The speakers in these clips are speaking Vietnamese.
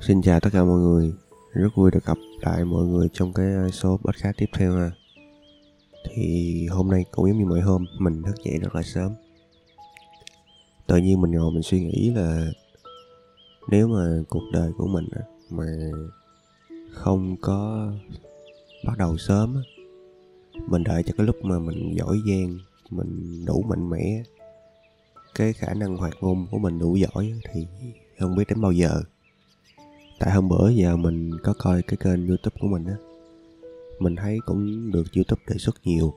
Xin chào tất cả mọi người. Rất vui được gặp lại mọi người trong cái ờ, số podcast tiếp theo ha. Thì hôm nay cũng giống như mọi hôm, Mình thức dậy rất là sớm. Tự nhiên mình ngồi mình suy nghĩ là Nếu mà cuộc đời của mình Mà không có bắt đầu sớm Mình đợi cho cái lúc mà mình giỏi giang, Mình đủ mạnh mẽ, Cái khả năng hoạt ngôn của mình đủ giỏi Thì không biết đến bao giờ tại hôm bữa giờ mình có coi cái kênh youtube của mình á mình thấy cũng được youtube đề xuất nhiều.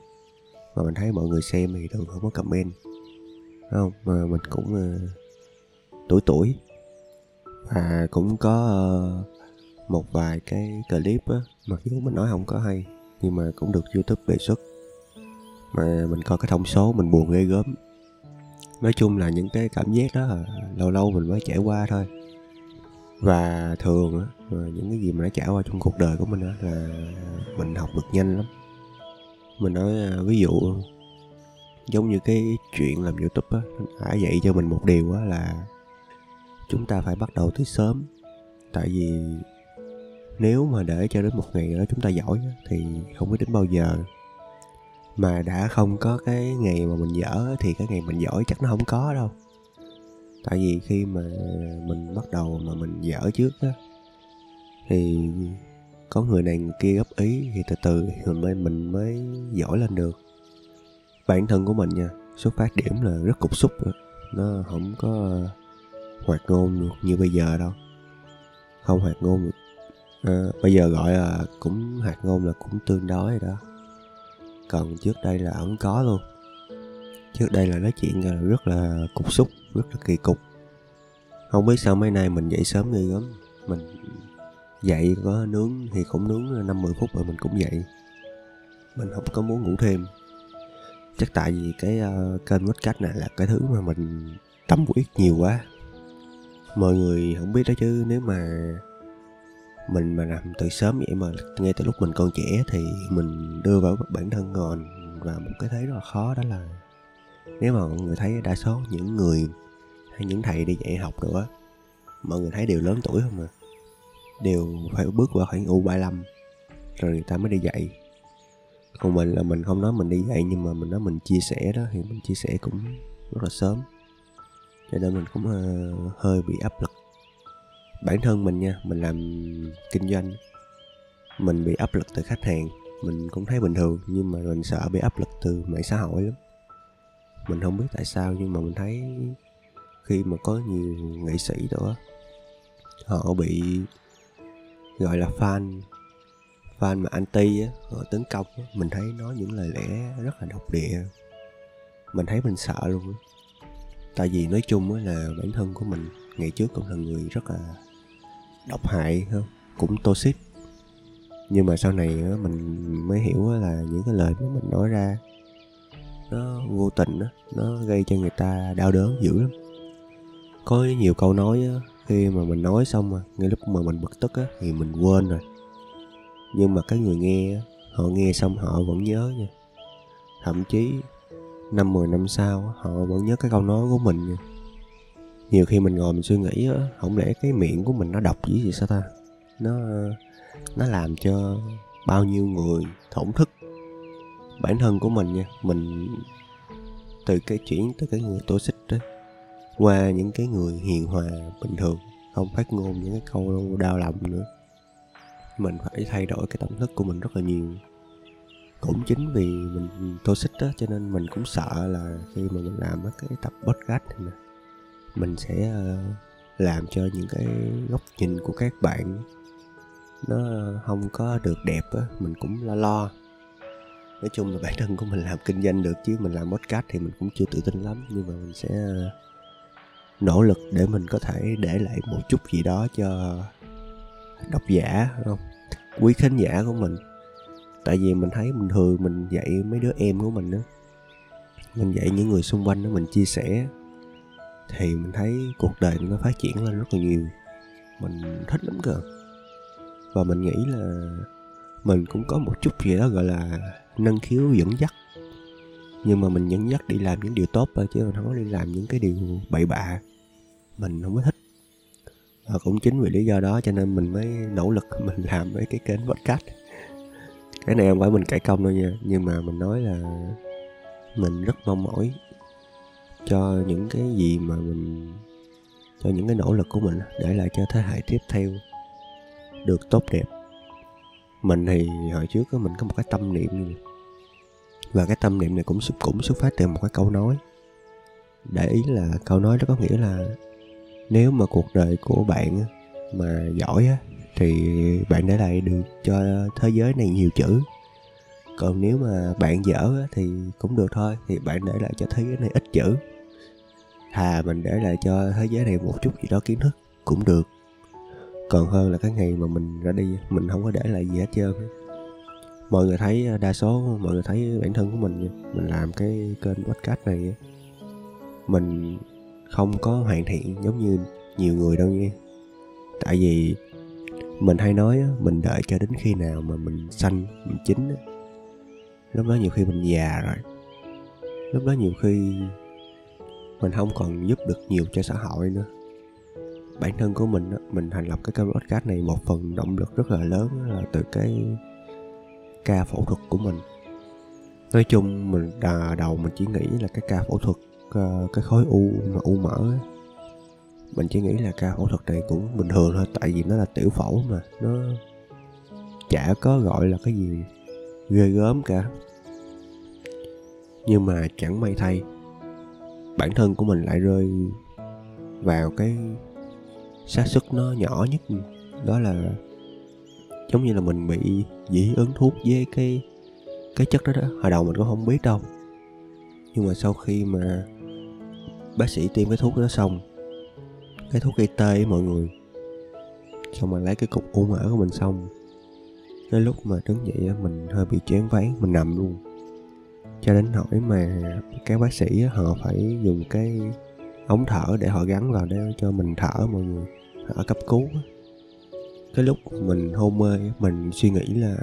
Mà mình thấy mọi người xem thì thường không có comment không? Mà mình cũng uh, tuổi tuổi. Và cũng có uh, một vài cái clip á mặc dù mình nói không có hay nhưng mà cũng được youtube đề xuất. Mà mình coi cái thông số mình buồn ghê gớm. Nói chung là những cái cảm giác đó lâu lâu mình mới trải qua thôi và thường á những cái gì mà nó trải qua trong cuộc đời của mình á là mình học được nhanh lắm. Mình nói à, ví dụ giống như cái chuyện làm youtube á đã dạy cho mình một điều á là chúng ta phải bắt đầu từ sớm. Tại vì nếu mà để cho đến một ngày đó chúng ta giỏi thì không biết đến bao giờ. Mà đã không có cái ngày mà mình dở thì cái ngày mình giỏi chắc nó không có đâu tại vì khi mà mình bắt đầu mà mình dở trước á thì có người này người kia góp ý thì từ từ mình mới mình mới giỏi lên được. Bản thân của mình nha xuất phát điểm là rất cục xúc đó. nó không có hoạt ngôn được như bây giờ đâu. Không hoạt ngôn được. À, bây giờ gọi là cũng hoạt ngôn là cũng tương đối rồi đó. Còn trước đây là không có luôn trước đây là nói chuyện à, rất là cục xúc rất là kỳ cục. Không biết sao mấy nay mình dậy sớm ghê gớm. Mình dậy có nướng thì cũng nướng à, năm mười phút rồi mình cũng dậy. Mình không có muốn ngủ thêm. Chắc tại vì cái uh, kênh podcast này là cái thứ mà mình tâm huyết nhiều quá. Mọi người không biết đó chứ nếu mà mình mà làm từ sớm vậy mà ngay từ lúc mình còn trẻ thì mình đưa vào bản thân ngon và một cái thấy rất là khó đó là nếu mà mọi người thấy đa số những người hay những thầy đi dạy học nữa, mọi người thấy đều lớn tuổi không mà đều phải bước qua khoảng u 35 rồi người ta mới đi dạy. Còn mình là mình không nói mình đi dạy, nhưng mà mình nói mình chia sẻ đó, thì mình chia sẻ cũng rất là sớm. Cho nên mình cũng ờ, hơi bị áp lực. Bản thân mình nha, mình làm kinh doanh, mình bị áp lực từ khách hàng, mình cũng thấy bình thường, nhưng mà mình sợ bị áp lực từ mạng xã hội lắm mình không biết tại sao, nhưng mà mình thấy khi mà có nhiều nghệ sĩ đó, họ bị, gọi là, fan fan mà anti á, họ tấn công á, mình thấy nói những lời lẽ rất là độc địa. Mình thấy mình sợ luôn á. Tại vì nói chung á là bản thân của mình ngày trước cũng là người rất là độc hại không cũng toxic. Nhưng mà sau này á mình mới hiểu á là những cái lời mà mình nói ra nó vô tình á nó gây cho người ta đau đớn dữ lắm. Có nhiều câu nói á, khi mà mình nói xong mà ngay lúc mà mình bực tức á thì mình quên rồi. Nhưng mà cái người nghe họ nghe xong họ vẫn nhớ nha. Thậm chí năm mười năm sau họ vẫn nhớ cái câu nói của mình nha. Nhiều khi mình ngồi mình suy nghĩ á không lẽ cái miệng của mình nó độc dữ gì sao ta? Nó nó làm cho bao nhiêu người thổn thức bản thân của mình nha. Mình từ cái chuyển từ cái người xích đó, qua những cái người hiền hòa, bình thường, không phát ngôn những cái câu đau lòng nữa. Mình phải thay đổi cái tâm thức của mình rất là nhiều. Cũng chính vì mình xích đó, cho nên mình cũng sợ là khi mà mình làm cái tập podcast này nè, mình sẽ ờ, làm cho những cái góc nhìn của các bạn nó không có được đẹp á, mình cũng lo lo nói chung là bản thân của mình làm kinh doanh được chứ mình làm podcast thì mình cũng chưa tự tin lắm. Nhưng mà mình sẽ ờ, nỗ lực để mình có thể để lại một chút gì đó cho độc giả không? Quý khán giả của mình. Tại vì mình thấy bình thường mình dạy mấy đứa em của mình đó mình dạy những người xung quanh đó mình chia sẻ. Thì mình thấy cuộc đời nó phát triển lên rất là nhiều. Mình thích lắm cơ. Và mình nghĩ là mình cũng có một chút gì đó gọi là năng khiếu dẫn dắt. Nhưng mà mình dẫn dắt đi làm những điều tốt thôi, chứ mình không có đi làm những cái điều bậy bạ. Mình không có thích. Và cũng chính vì lý do đó cho nên mình mới nỗ lực mình làm mấy cái kênh podcast. Cái này không phải mình cải công đâu nha, nhưng mà mình nói là mình rất mong mỏi cho những cái gì mà mình, cho những cái nỗ lực của mình để lại cho thế hệ tiếp theo được tốt đẹp mình thì hồi trước mình có một cái tâm niệm và cái tâm niệm này cũng cũng xuất phát từ một cái câu nói. Để ý là câu nói đó có nghĩa là nếu mà cuộc đời của bạn mà giỏi á thì bạn để lại được cho thế giới này nhiều chữ. Còn nếu mà bạn dở á, thì cũng được thôi thì bạn để lại cho thế giới này ít chữ. Thà mình để lại cho thế giới này một chút gì đó kiến thức cũng được còn hơn là cái ngày mà mình ra đi, mình không có để lại gì hết trơn mọi người thấy, đa số, mọi người thấy bản thân của mình mình làm cái kênh podcast này mình không có hoàn thiện giống như nhiều người đâu nha. Tại vì mình hay nói mình đợi cho đến khi nào mà mình xanh mình chín lúc đó nhiều khi mình già rồi. Lúc đó nhiều khi mình không còn giúp được nhiều cho xã hội nữa bản thân của mình mình thành lập cái kênh podcast này một phần động lực rất là lớn là từ cái ca phẫu thuật của mình. Nói chung mình đầu mình chỉ nghĩ là cái ca phẫu thuật ờ, cái khối u mà u mở mình chỉ nghĩ là ca phẫu thuật này cũng bình thường thôi, tại vì nó là tiểu phẫu mà, nó chả có gọi là cái gì ghê gớm cả. Nhưng mà chẳng may thay, bản thân của mình lại rơi vào cái xác suất nó nhỏ nhất. Đó là giống như là mình bị dị ứng thuốc với cái cái chất đó đó. Hồi đầu mình cũng không biết đâu. Nhưng mà sau khi mà bác sĩ tiêm cái thuốc đó xong, cái thuốc gây tê với mọi người, xong mà lấy cái cục u mở của mình xong, cái lúc mà đứng dậy mình hơi bị chém váy mình nằm luôn. Cho đến hỏi mà các bác sĩ họ phải dùng cái ống thở để họ gắn vào để cho mình thở, mọi người ở cấp cứu cái lúc mình hôn mê mình suy nghĩ là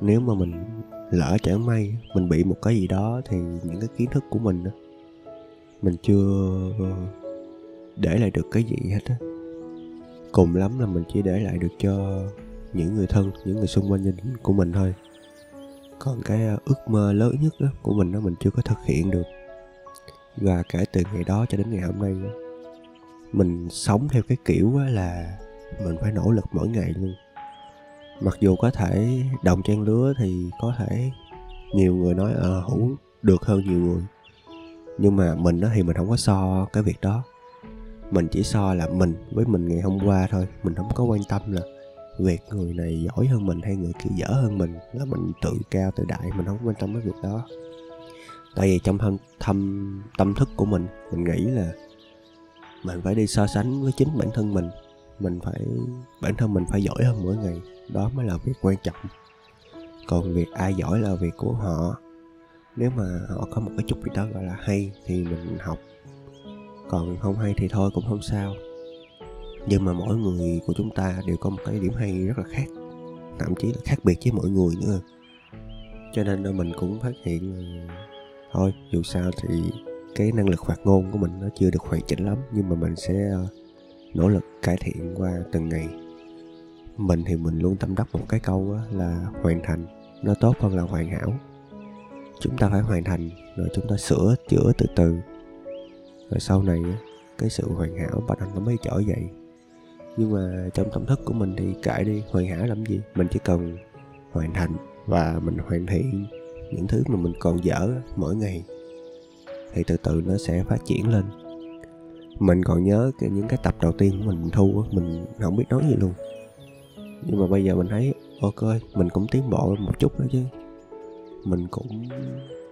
nếu mà mình lỡ chẳng may mình bị một cái gì đó thì những cái kiến thức của mình mình chưa để lại được cái gì hết á. Cùng lắm là mình chỉ để lại được cho những người thân, những người xung quanh gia đình của mình thôi. Còn cái à, ước mơ lớn nhất đó của mình đó mình chưa có thực hiện được và kể từ ngày đó cho đến ngày hôm nay mình sống theo cái kiểu là mình phải nỗ lực mỗi ngày luôn. Mặc dù có thể đồng trang lứa thì có thể nhiều người nói ờ à, hữu được hơn nhiều người. Nhưng mà mình đó thì mình không có so cái việc đó. Mình chỉ so là mình với mình ngày hôm qua thôi mình không có quan tâm là việc người này giỏi hơn mình hay người kia dở hơn mình là mình tự cao tự đại mình không quan tâm cái việc đó tại vì trong thâm, thâm tâm thức của mình mình nghĩ là mình phải đi so sánh với chính bản thân mình. Mình phải bản thân mình phải giỏi hơn mỗi ngày. Đó mới là việc quan trọng. Còn việc ai giỏi là việc của họ. Nếu mà họ có một cái chút gì đó gọi là hay thì mình học. Còn không hay thì thôi cũng không sao. Nhưng mà mỗi người của chúng ta đều có một cái điểm hay rất là khác thậm chí là khác biệt với mọi người nữa. Cho nên mình cũng phát hiện thôi, dù sao thì cái năng lực hoạt ngôn của mình nó chưa được hoàn chỉnh lắm, nhưng mà mình sẽ ờ, nỗ lực cải thiện qua từng ngày. Mình thì mình luôn tâm đắc một cái câu là hoàn thành nó tốt hơn là hoàn hảo. Chúng ta phải hoàn thành, rồi chúng ta sửa chữa từ từ. Rồi sau này cái sự hoàn hảo bắt đầu nó mới trở dậy. Nhưng mà trong tâm thức của mình thì cãi đi, hoàn hảo làm gì? Mình chỉ cần hoàn thành và mình hoàn thiện những thứ mà mình còn dở mỗi ngày thì từ từ nó sẽ phát triển lên. Mình còn nhớ cái những cái tập đầu tiên của mình thu mình không biết nói gì luôn. Nhưng mà bây giờ mình thấy ok mình cũng tiến bộ một chút đó chứ. Mình cũng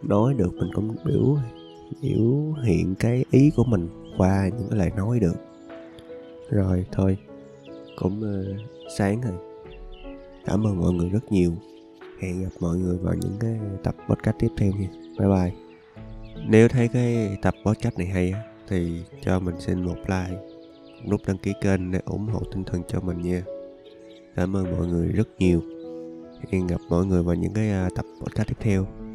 nói được mình cũng biểu biểu hiện cái ý của mình qua những cái lời nói được. Rồi thôi cũng uh, sáng rồi. Cảm ơn mọi người rất nhiều hẹn gặp mọi người vào những cái tập podcast tiếp theo nha. Bye bye. Nếu thấy cái tập podcast này hay thì cho mình xin một like, nút đăng ký kênh để ủng hộ tinh thần cho mình nha. Cảm ơn mọi người rất nhiều. Hẹn gặp mọi người vào những cái à, tập podcast tiếp theo.